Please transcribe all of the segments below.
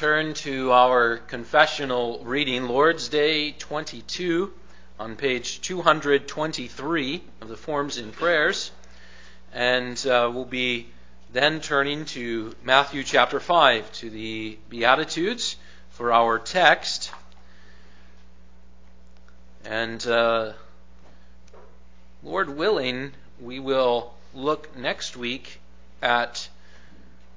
Turn to our confessional reading, Lord's Day 22, on page 223 of the Forms and Prayers. And uh, we'll be then turning to Matthew chapter 5, to the Beatitudes for our text. And uh, Lord willing, we will look next week at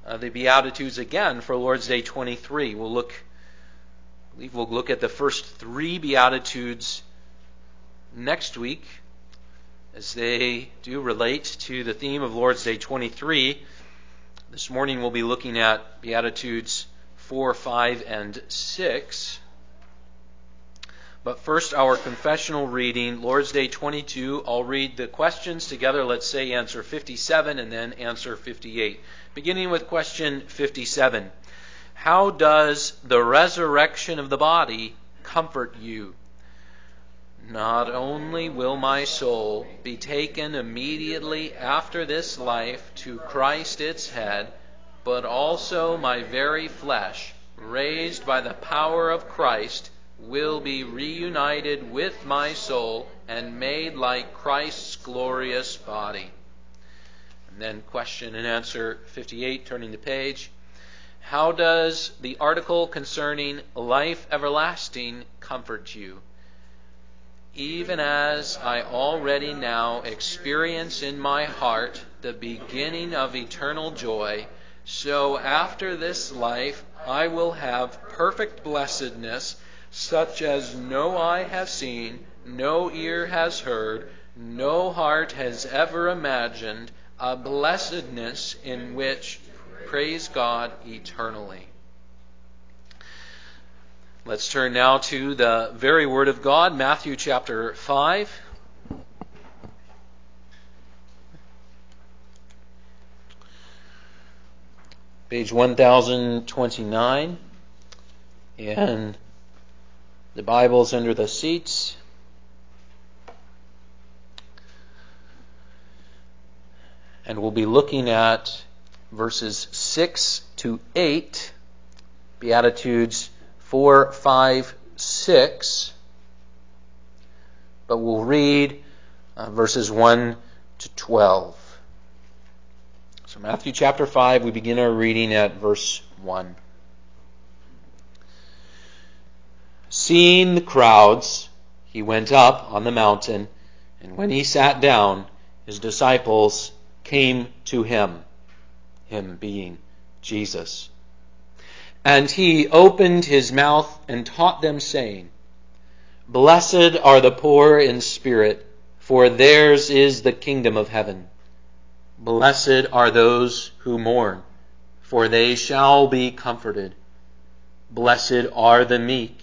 uh, the Beatitudes again for Lord's Day 23. We'll look, I believe we'll look at the first three Beatitudes next week as they do relate to the theme of Lord's Day 23. This morning we'll be looking at Beatitudes 4, 5, and 6. But first, our confessional reading, Lord's Day 22. I'll read the questions together. Let's say answer 57 and then answer 58. Beginning with question 57 How does the resurrection of the body comfort you? Not only will my soul be taken immediately after this life to Christ its head, but also my very flesh, raised by the power of Christ, will be reunited with my soul and made like Christ's glorious body. And then question and answer 58, turning the page. How does the article concerning life everlasting comfort you? Even as I already now experience in my heart the beginning of eternal joy, so after this life I will have perfect blessedness such as no eye has seen, no ear has heard, no heart has ever imagined, a blessedness in which praise God eternally. Let's turn now to the very Word of God, Matthew chapter 5. Page 1029. And the Bible's under the seats. And we'll be looking at verses 6 to 8, Beatitudes 4, 5, 6. But we'll read uh, verses 1 to 12. So, Matthew chapter 5, we begin our reading at verse 1. Seeing the crowds, he went up on the mountain, and when he sat down, his disciples came to him, him being Jesus. And he opened his mouth and taught them, saying, Blessed are the poor in spirit, for theirs is the kingdom of heaven. Blessed are those who mourn, for they shall be comforted. Blessed are the meek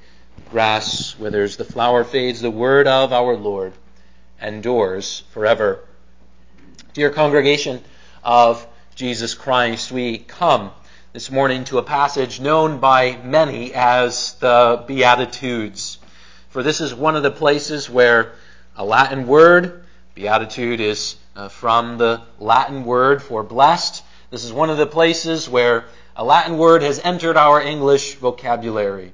grass withers, the flower fades, the word of our Lord endures forever. Dear congregation of Jesus Christ, we come this morning to a passage known by many as the Beatitudes. For this is one of the places where a Latin word, beatitude is uh, from the Latin word for blessed. This is one of the places where a Latin word has entered our English vocabulary.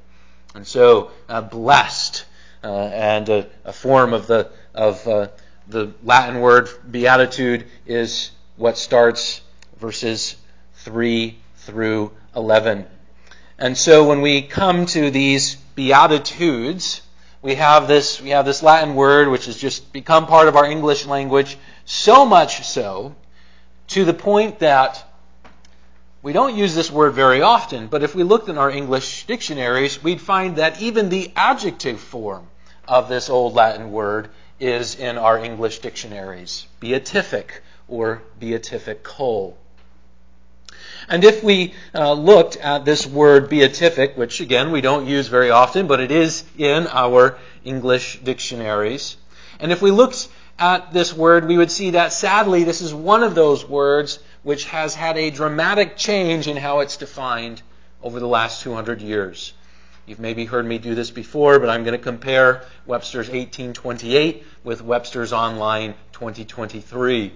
And so, uh, blessed, uh, and a, a, form of the of uh, the Latin word beatitude is what starts verses three through eleven. And so, when we come to these beatitudes, we have this we have this Latin word which has just become part of our English language, so much so to the point that we don't use this word very often, but if we looked in our English dictionaries, we'd find that even the adjective form of this old Latin word is in our English dictionaries beatific or beatifical. And if we uh, looked at this word beatific, which again we don't use very often, but it is in our English dictionaries, and if we looked at this word, we would see that sadly this is one of those words which has had a dramatic change in how it's defined over the last 200 years. You've maybe heard me do this before, but I'm going to compare Webster's 1828 with Webster's Online 2023.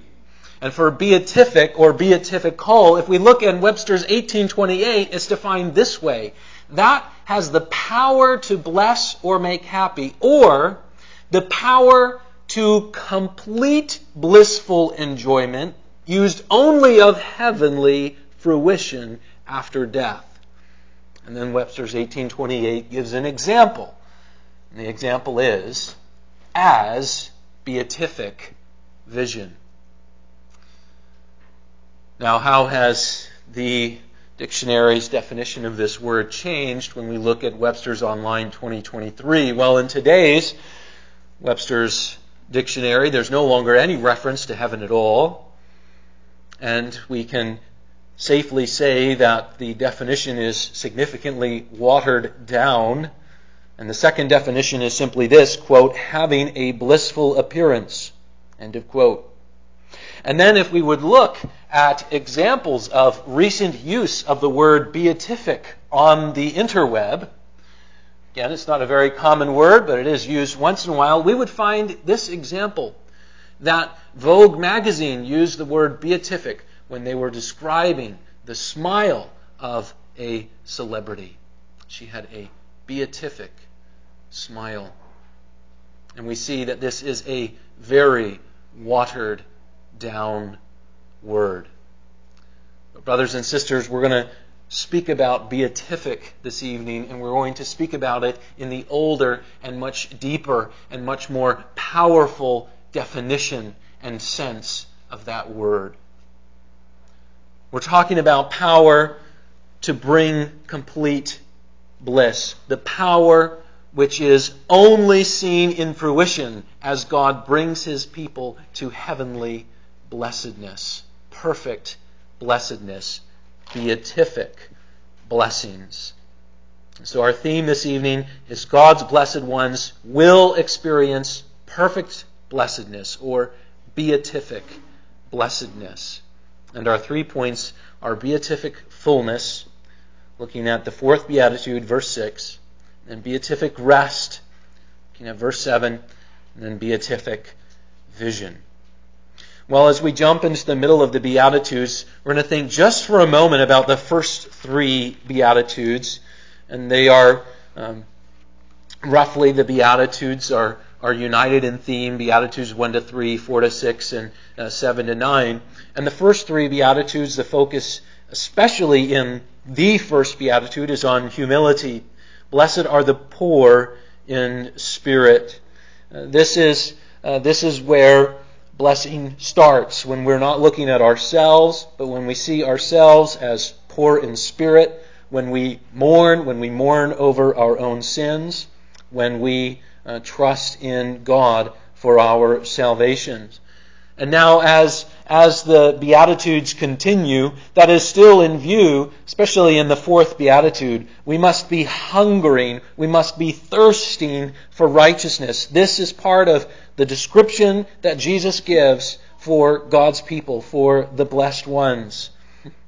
And for beatific or beatifical, if we look in Webster's 1828, it's defined this way. That has the power to bless or make happy, or the power to complete blissful enjoyment used only of heavenly fruition after death. And then Webster's 1828 gives an example. And the example is as beatific vision. Now, how has the dictionary's definition of this word changed when we look at Webster's Online 2023? Well, in today's Webster's dictionary, there's no longer any reference to heaven at all. And we can safely say that the definition is significantly watered down. And the second definition is simply this, quote, having a blissful appearance, end of quote. And then if we would look at examples of recent use of the word beatific on the interweb, again, it's not a very common word, but it is used once in a while, we would find this example that Vogue magazine used the word beatific when they were describing the smile of a celebrity. She had a beatific smile. And we see that this is a very watered down word. But brothers and sisters, we're going to speak about beatific this evening, and we're going to speak about it in the older and much deeper and much more powerful definition and sense of that word. We're talking about power to bring complete bliss. The power which is only seen in fruition as God brings his people to heavenly blessedness, perfect blessedness, beatific blessings. So, our theme this evening is God's blessed ones will experience perfect blessedness or beatific blessedness. And our three points are beatific fullness, looking at the fourth beatitude, verse 6, and beatific rest, looking at verse 7, and then beatific vision. Well, as we jump into the middle of the Beatitudes, we're going to think just for a moment about the first three Beatitudes. And they are um, roughly the Beatitudes are are united in theme Beatitudes 1 to 3, 4 to 6, and uh, 7 to 9. And the first three Beatitudes, the focus, especially in the first Beatitude, is on humility. Blessed are the poor in spirit. Uh, this, is, uh, this is where blessing starts, when we're not looking at ourselves, but when we see ourselves as poor in spirit, when we mourn, when we mourn over our own sins, when we uh, trust in God for our salvation. And now, as, as the Beatitudes continue, that is still in view, especially in the fourth Beatitude. We must be hungering, we must be thirsting for righteousness. This is part of the description that Jesus gives for God's people, for the blessed ones.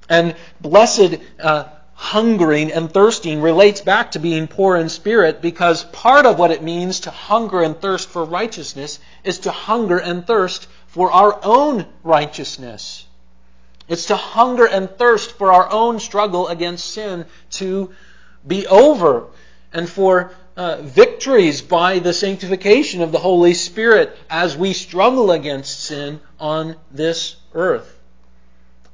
And blessed uh, hungering and thirsting relates back to being poor in spirit because part of what it means to hunger and thirst for righteousness is to hunger and thirst for our own righteousness. It's to hunger and thirst for our own struggle against sin to be over and for uh, victories by the sanctification of the Holy Spirit as we struggle against sin on this earth.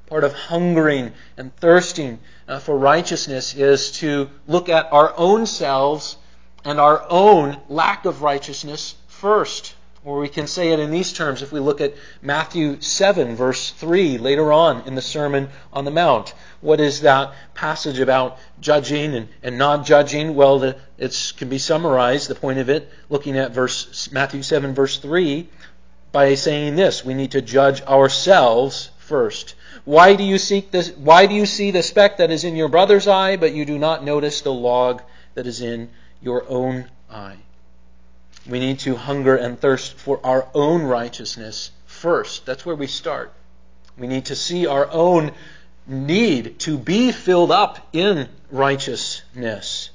Part of hungering and thirsting uh, for righteousness is to look at our own selves and our own lack of righteousness first. Or we can say it in these terms if we look at Matthew 7, verse 3, later on in the Sermon on the Mount. What is that passage about judging and, and not judging? Well, it can be summarized, the point of it, looking at verse Matthew 7, verse 3, by saying this we need to judge ourselves first. Why do you seek this? Why do you see the speck that is in your brother's eye, but you do not notice the log that is in your own eye? We need to hunger and thirst for our own righteousness first. That's where we start. We need to see our own need to be filled up in righteousness.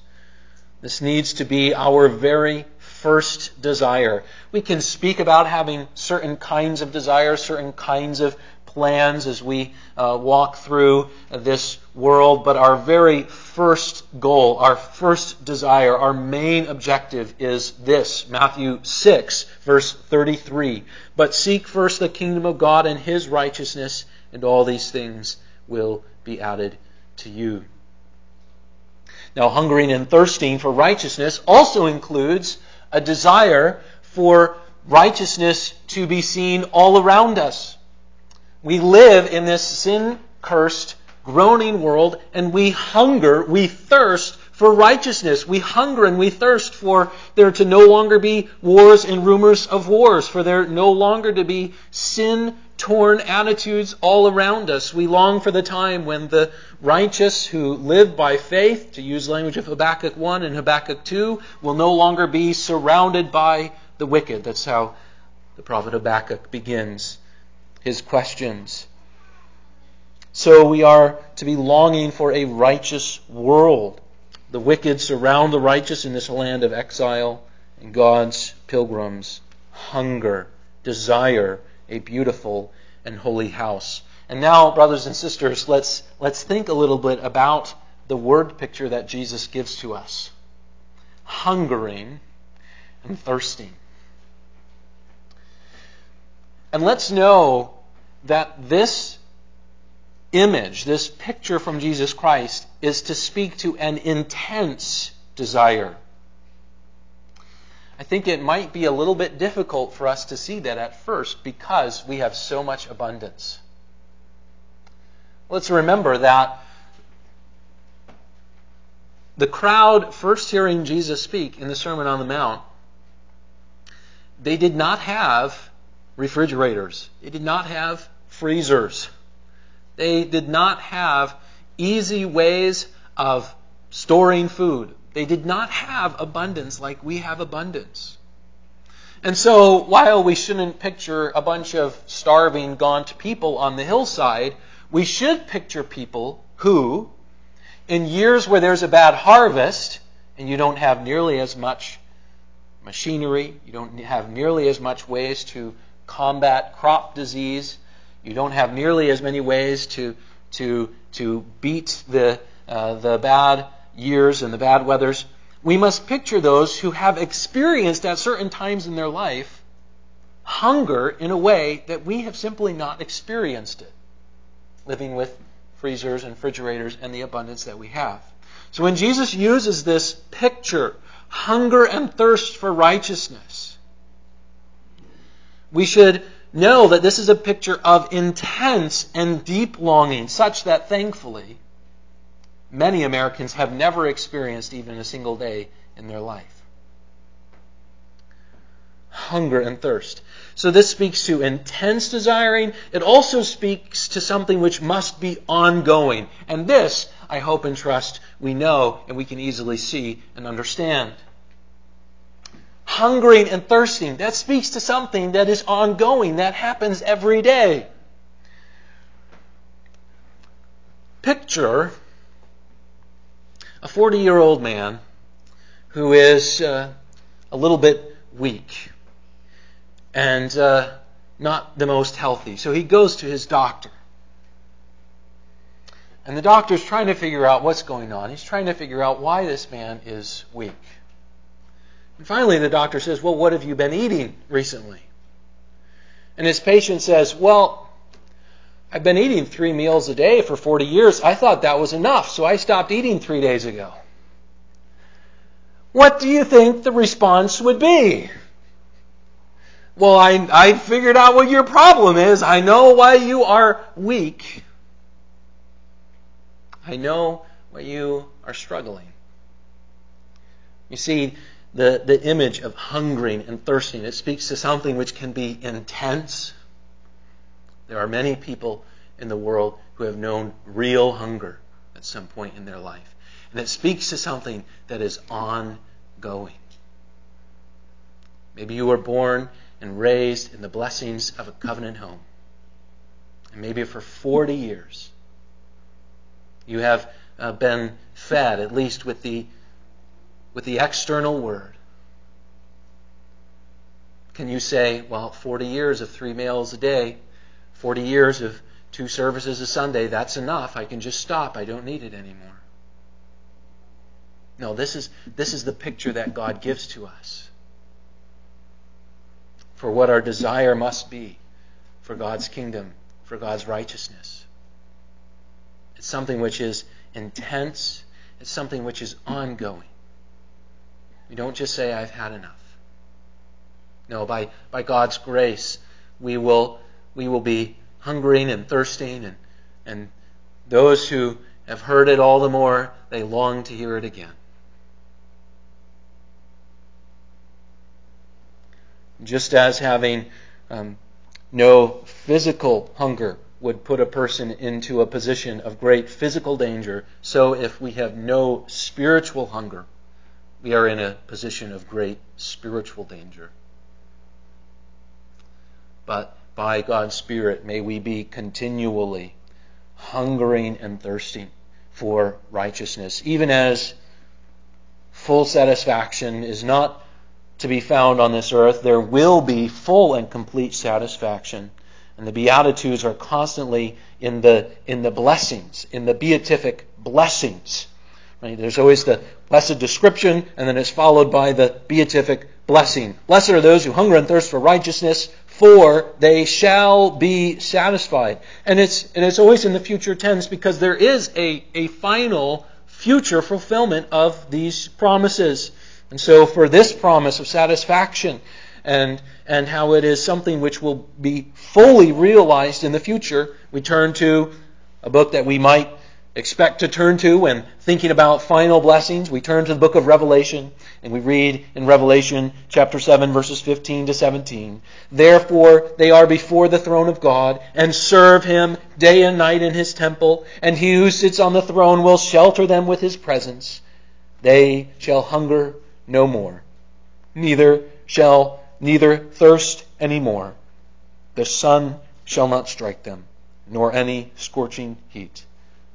This needs to be our very first desire. We can speak about having certain kinds of desires, certain kinds of plans as we uh, walk through this world, but our very first goal, our first desire, our main objective is this Matthew 6, verse 33. But seek first the kingdom of God and his righteousness, and all these things will be added to you. Now, hungering and thirsting for righteousness also includes a desire for righteousness to be seen all around us. We live in this sin cursed, groaning world, and we hunger, we thirst for righteousness. We hunger and we thirst for there to no longer be wars and rumors of wars, for there no longer to be sin torn attitudes all around us. We long for the time when the righteous who live by faith, to use language of Habakkuk 1 and Habakkuk 2, will no longer be surrounded by the wicked. That's how the prophet Habakkuk begins his questions. So we are to be longing for a righteous world. The wicked surround the righteous in this land of exile, and God's pilgrims hunger, desire a beautiful and holy house. And now, brothers and sisters, let's, let's think a little bit about the word picture that Jesus gives to us hungering and thirsting. And let's know that this image, this picture from Jesus Christ, is to speak to an intense desire. I think it might be a little bit difficult for us to see that at first because we have so much abundance. Let's remember that the crowd first hearing Jesus speak in the Sermon on the Mount, they did not have refrigerators. They did not have freezers. They did not have easy ways of storing food. They did not have abundance like we have abundance. And so, while we shouldn't picture a bunch of starving, gaunt people on the hillside, we should picture people who, in years where there's a bad harvest, and you don't have nearly as much machinery, you don't have nearly as much ways to combat crop disease, you don't have nearly as many ways to to to beat the uh, the bad years and the bad weathers. We must picture those who have experienced at certain times in their life hunger in a way that we have simply not experienced it, living with freezers and refrigerators and the abundance that we have. So when Jesus uses this picture, hunger and thirst for righteousness, we should know that this is a picture of intense and deep longing, such that thankfully, many Americans have never experienced even a single day in their life. Hunger and thirst. So this speaks to intense desiring. It also speaks to something which must be ongoing. And this, I hope and trust, we know and we can easily see and understand hungering and thirsting. That speaks to something that is ongoing, that happens every day. Picture a 40 year old man who is uh, a little bit weak and uh, not the most healthy. So he goes to his doctor. And the doctor's trying to figure out what's going on. He's trying to figure out why this man is weak. And finally, the doctor says, Well, what have you been eating recently? And his patient says, Well, I've been eating three meals a day for 40 years. I thought that was enough, so I stopped eating three days ago. what do you think the response would be? Well, I, I figured out what your problem is. I know why you are weak. I know why you are struggling. You see, the, the image of hungering and thirsting, it speaks to something which can be intense. There are many people in the world who have known real hunger at some point in their life. And it speaks to something that is ongoing. Maybe you were born and raised in the blessings of a covenant home. And maybe for 40 years, you have uh, been fed, at least with the, with the external word. Can you say, well, 40 years of three meals a day, 40 years of two services a Sunday, that's enough. I can just stop. I don't need it anymore. No, this is, this is the picture that God gives to us for what our desire must be for God's kingdom, for God's righteousness. It's something which is intense, it's something which is ongoing. We don't just say, I've had enough. No, by, by God's grace, we will, we will be hungering and thirsting, and, and those who have heard it all the more, they long to hear it again. Just as having um, no physical hunger would put a person into a position of great physical danger, so if we have no spiritual hunger, we are in a position of great spiritual danger. But by God's Spirit, may we be continually hungering and thirsting for righteousness, even as full satisfaction is not to be found on this earth, there will be full and complete satisfaction. And the Beatitudes are constantly in the, in the blessings, in the beatific blessings. Right? There's always the blessed description, and then it's followed by the beatific blessing. Blessed are those who hunger and thirst for righteousness, for they shall be satisfied. And it's, and it's always in the future tense because there is a, a final future fulfillment of these promises. And so, for this promise of satisfaction and, and how it is something which will be fully realized in the future, we turn to a book that we might expect to turn to when thinking about final blessings. We turn to the book of Revelation and we read in Revelation chapter 7 verses 15 to 17. Therefore they are before the throne of God and serve him day and night in his temple, and he who sits on the throne will shelter them with his presence. They shall hunger no more, neither shall neither thirst any more. The sun shall not strike them, nor any scorching heat.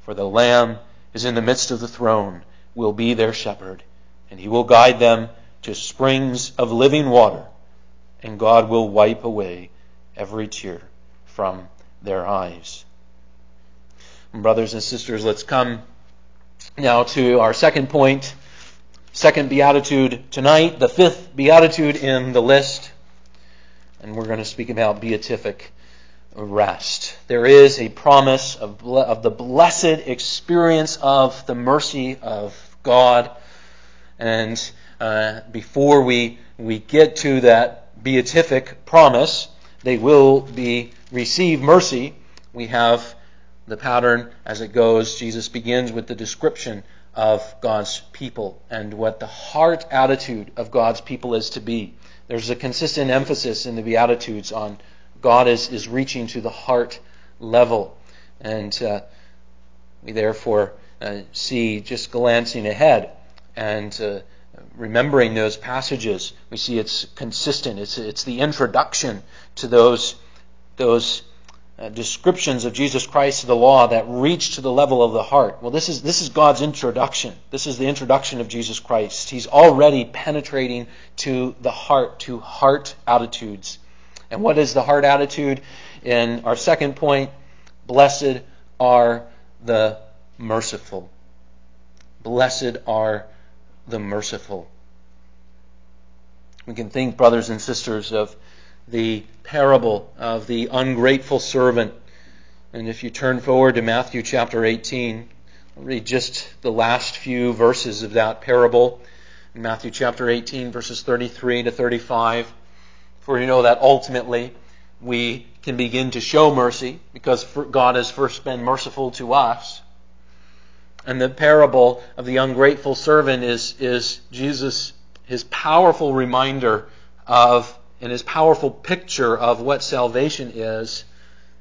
For the Lamb is in the midst of the throne, will be their shepherd, and he will guide them to springs of living water, and God will wipe away every tear from their eyes. Brothers and sisters, let's come now to our second point second beatitude tonight, the fifth beatitude in the list, and we're going to speak about beatific rest. There is a promise of, of the blessed experience of the mercy of God, and uh, before we we get to that beatific promise, they will be receive mercy. We have the pattern as it goes. Jesus begins with the description of God's people and what the heart attitude of God's people is to be. There's a consistent emphasis in the Beatitudes on God is, is reaching to the heart level. And uh, we therefore uh, see, just glancing ahead and uh, remembering those passages, we see it's consistent. It's, it's the introduction to those, those uh, descriptions of Jesus Christ to the law that reach to the level of the heart. Well, this is, this is God's introduction. This is the introduction of Jesus Christ. He's already penetrating to the heart, to heart attitudes. And what is the heart attitude? In our second point, blessed are the merciful. Blessed are the merciful. We can think, brothers and sisters, of the parable of the ungrateful servant. And if you turn forward to Matthew chapter 18, I'll read just the last few verses of that parable. in Matthew chapter 18, verses 33 to 35. For you know that ultimately we can begin to show mercy because God has first been merciful to us. And the parable of the ungrateful servant is, is Jesus, his powerful reminder of, and his powerful picture of what salvation is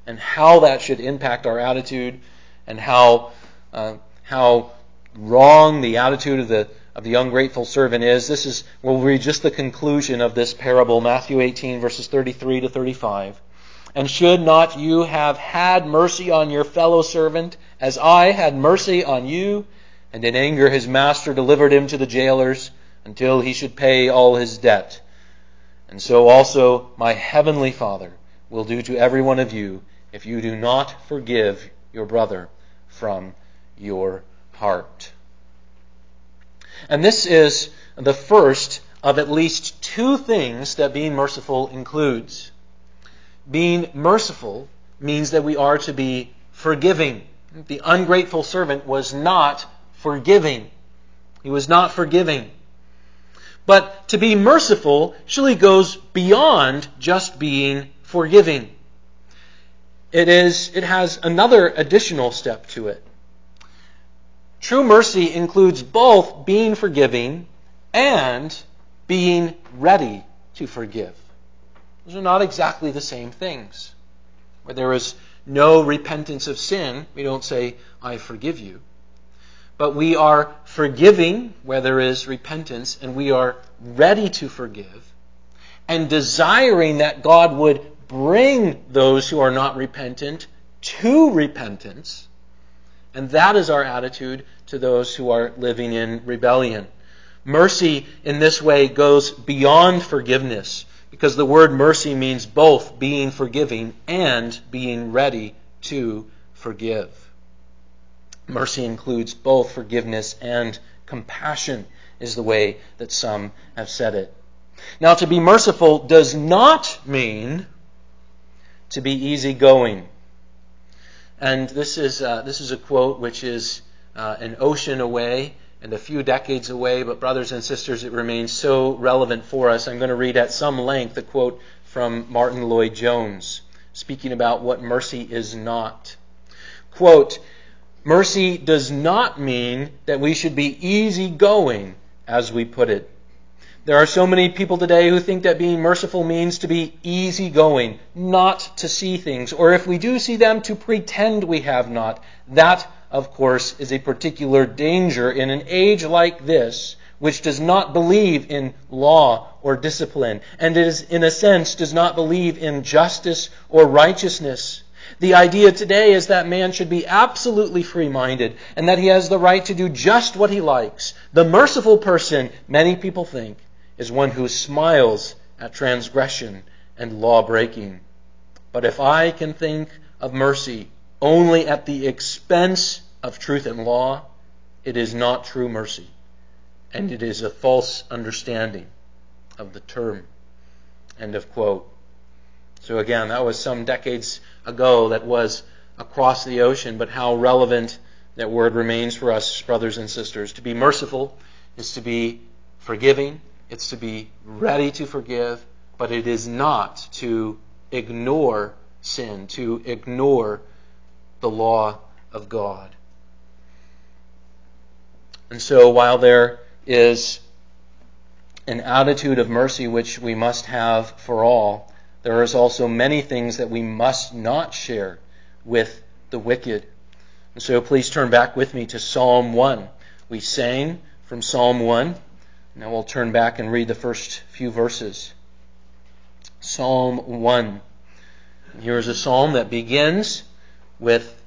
and how that should impact our attitude and how, uh, how wrong the attitude of the, of the ungrateful servant is. This is, we'll read just the conclusion of this parable, Matthew 18, verses 33 to 35. And should not you have had mercy on your fellow servant, as I had mercy on you? And in anger his master delivered him to the jailers until he should pay all his debt. And so also my heavenly Father will do to every one of you if you do not forgive your brother from your heart. And this is the first of at least two things that being merciful includes. Being merciful means that we are to be forgiving. The ungrateful servant was not forgiving. He was not forgiving. But to be merciful surely goes beyond just being forgiving. It is, it has another additional step to it. True mercy includes both being forgiving and being ready to forgive. Those are not exactly the same things. Where there is no repentance of sin, we don't say, I forgive you. But we are forgiving where there is repentance, and we are ready to forgive, and desiring that God would bring those who are not repentant to repentance. And that is our attitude to those who are living in rebellion. Mercy in this way goes beyond forgiveness because the word mercy means both being forgiving and being ready to forgive. Mercy includes both forgiveness and compassion, is the way that some have said it. Now, to be merciful does not mean to be easygoing. And this is, uh, this is a quote which is uh, an ocean away and a few decades away, but brothers and sisters, it remains so relevant for us. I'm going to read at some length a quote from Martyn Lloyd-Jones, speaking about what mercy is not. Quote, Mercy does not mean that we should be easygoing, as we put it. There are so many people today who think that being merciful means to be easygoing, not to see things, or if we do see them, to pretend we have not. That of course, is a particular danger in an age like this, which does not believe in law or discipline, and is, in a sense, does not believe in justice or righteousness. The idea today is that man should be absolutely free minded and that he has the right to do just what he likes. The merciful person, many people think, is one who smiles at transgression and law breaking. But if I can think of mercy only at the expense of truth and law, it is not true mercy. And it is a false understanding of the term. End of quote. So again, that was some decades ago that was across the ocean, but how relevant that word remains for us, brothers and sisters. To be merciful is to be forgiving, it's to be ready to forgive, but it is not to ignore sin, to ignore the law of God. And so while there is an attitude of mercy which we must have for all, there is also many things that we must not share with the wicked. And so please turn back with me to Psalm 1. We sang from Psalm 1. Now we'll turn back and read the first few verses. Psalm 1. Here is a psalm that begins with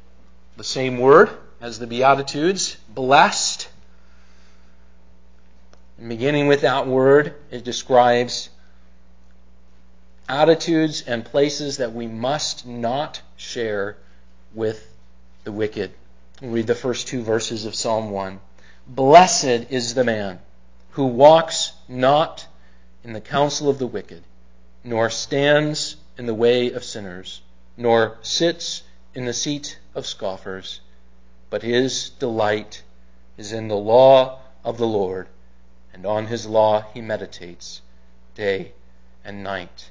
the same word as the Beatitudes, blessed. And beginning with that word, it describes attitudes and places that we must not share with the wicked. We'll read the first two verses of Psalm 1. Blessed is the man who walks not in the counsel of the wicked, nor stands in the way of sinners, nor sits in the seat of scoffers, but his delight is in the law of the Lord, and on his law he meditates day and night.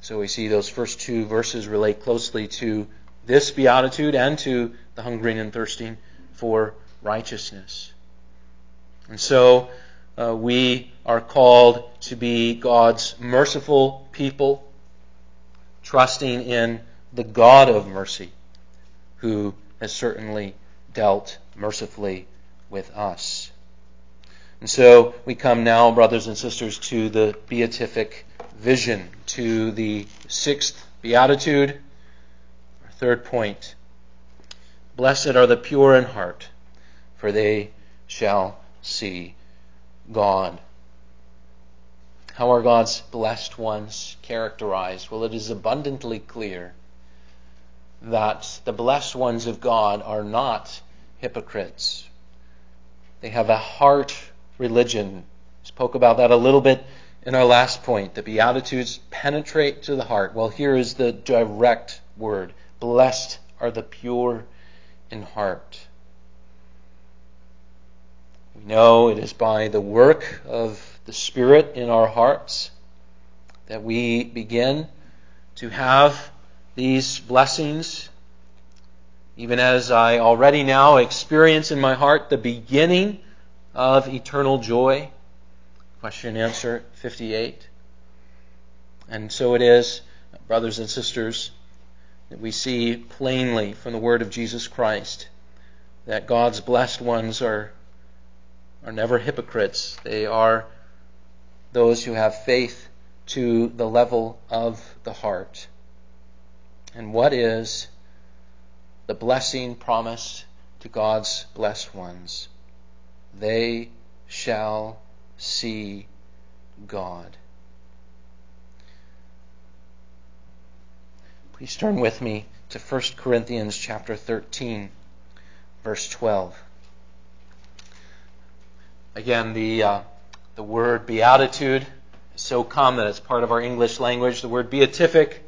So we see those first two verses relate closely to this beatitude and to the hungering and thirsting for righteousness. And so uh, we are called to be God's merciful people, trusting in the God of mercy, who has certainly dealt mercifully with us. And so we come now, brothers and sisters, to the beatific vision, to the sixth beatitude, our third point. Blessed are the pure in heart, for they shall see God. How are God's blessed ones characterized? Well, it is abundantly clear that the blessed ones of God are not hypocrites. They have a heart religion. Spoke about that a little bit in our last point. The Beatitudes penetrate to the heart. Well, here is the direct word Blessed are the pure in heart. We know it is by the work of the Spirit in our hearts that we begin to have these blessings, even as I already now experience in my heart the beginning of eternal joy. Question and answer 58. And so it is, brothers and sisters, that we see plainly from the word of Jesus Christ that God's blessed ones are are never hypocrites. They are those who have faith to the level of the heart. And what is the blessing promised to God's blessed ones? They shall see God. Please turn with me to 1 Corinthians chapter 13 verse 12. Again, the, uh, the word beatitude is so common it's part of our English language. The word beatific,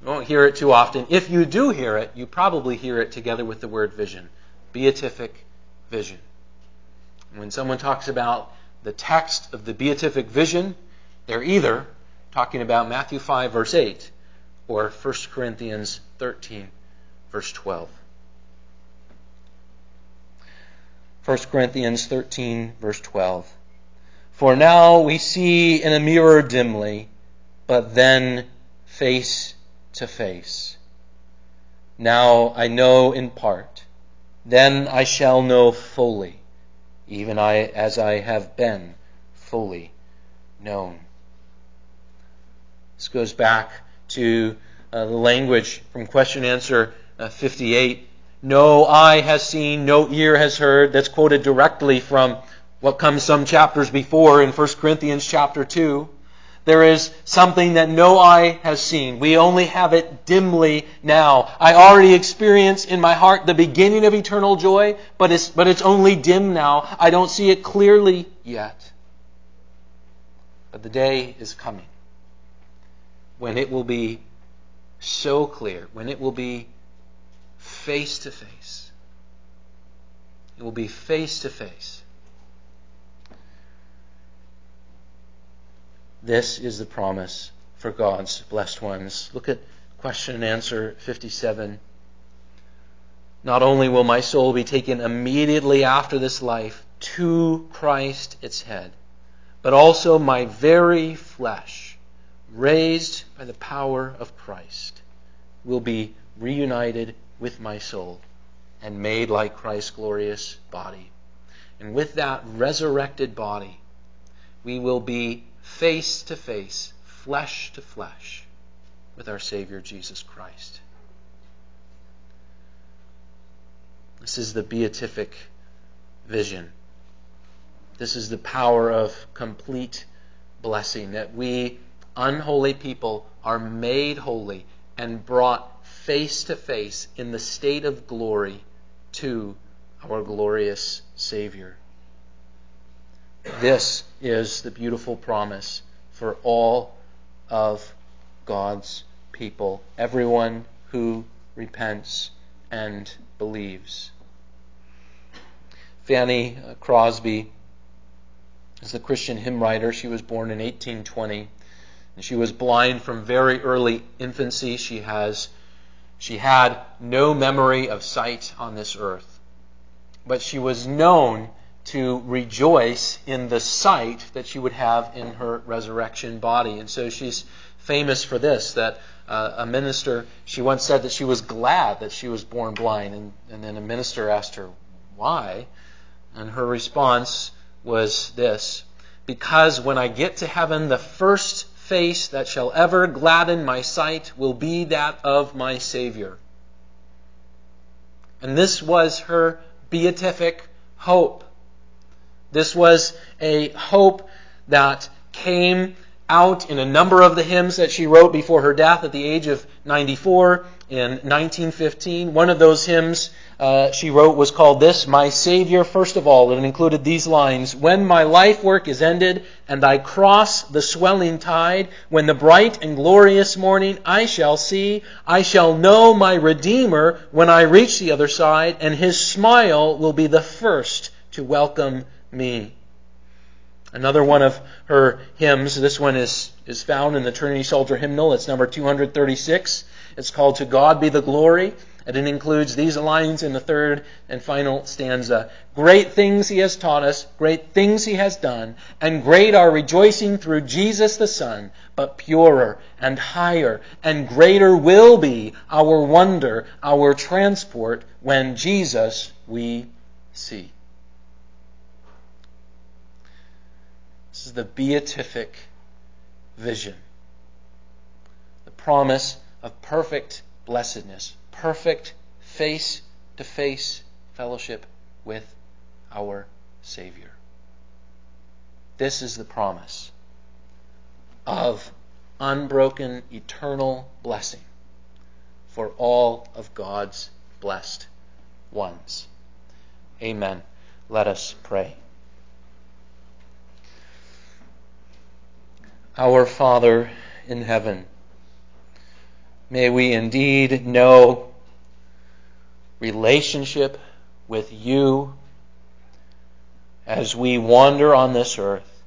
you won't hear it too often. If you do hear it, you probably hear it together with the word vision. Beatific vision. When someone talks about the text of the beatific vision, they're either talking about Matthew 5, verse 8, or 1 Corinthians 13, verse 12. 1 Corinthians 13, verse 12. For now we see in a mirror dimly, but then face to face. Now I know in part, then I shall know fully, even I, as I have been fully known. This goes back to uh, the language from question answer uh, 58 no eye has seen, no ear has heard. That's quoted directly from what comes some chapters before in 1 Corinthians chapter 2. There is something that no eye has seen. We only have it dimly now. I already experience in my heart the beginning of eternal joy, but it's, but it's only dim now. I don't see it clearly yet. But the day is coming when it will be so clear, when it will be face to face. It will be face to face. This is the promise for God's blessed ones. Look at question and answer 57. Not only will my soul be taken immediately after this life to Christ its head, but also my very flesh, raised by the power of Christ, will be reunited with my soul and made like Christ's glorious body. And with that resurrected body, we will be face to face, flesh to flesh with our Savior Jesus Christ. This is the beatific vision. This is the power of complete blessing that we, unholy people, are made holy and brought face to face in the state of glory to our glorious Savior. This is the beautiful promise for all of God's people, everyone who repents and believes. Fanny Crosby is a Christian hymn writer. She was born in 1820. And she was blind from very early infancy. She has she had no memory of sight on this earth. But she was known to rejoice in the sight that she would have in her resurrection body. And so she's famous for this that uh, a minister, she once said that she was glad that she was born blind. And, and then a minister asked her, why? And her response was this Because when I get to heaven, the first face that shall ever gladden my sight will be that of my Savior. And this was her beatific hope. This was a hope that came out in a number of the hymns that she wrote before her death at the age of 94 in 1915. One of those hymns uh, she wrote was called This, My Savior, first of all, and it included these lines When my life work is ended, and I cross the swelling tide, when the bright and glorious morning I shall see, I shall know my Redeemer when I reach the other side, and his smile will be the first to welcome me. Another one of her hymns, this one is, is found in the Trinity Psalter hymnal. It's number 236. It's called To God Be the Glory. And it includes these lines in the third and final stanza. Great things he has taught us, great things he has done, and great our rejoicing through Jesus the Son, but purer and higher and greater will be our wonder, our transport, when Jesus we see. This is the beatific vision, the promise of perfect blessedness perfect face to face fellowship with our Savior. This is the promise of unbroken eternal blessing for all of God's blessed ones. Amen. Let us pray. Our Father in heaven, May we indeed know relationship with you as we wander on this earth.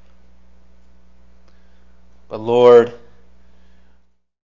But Lord,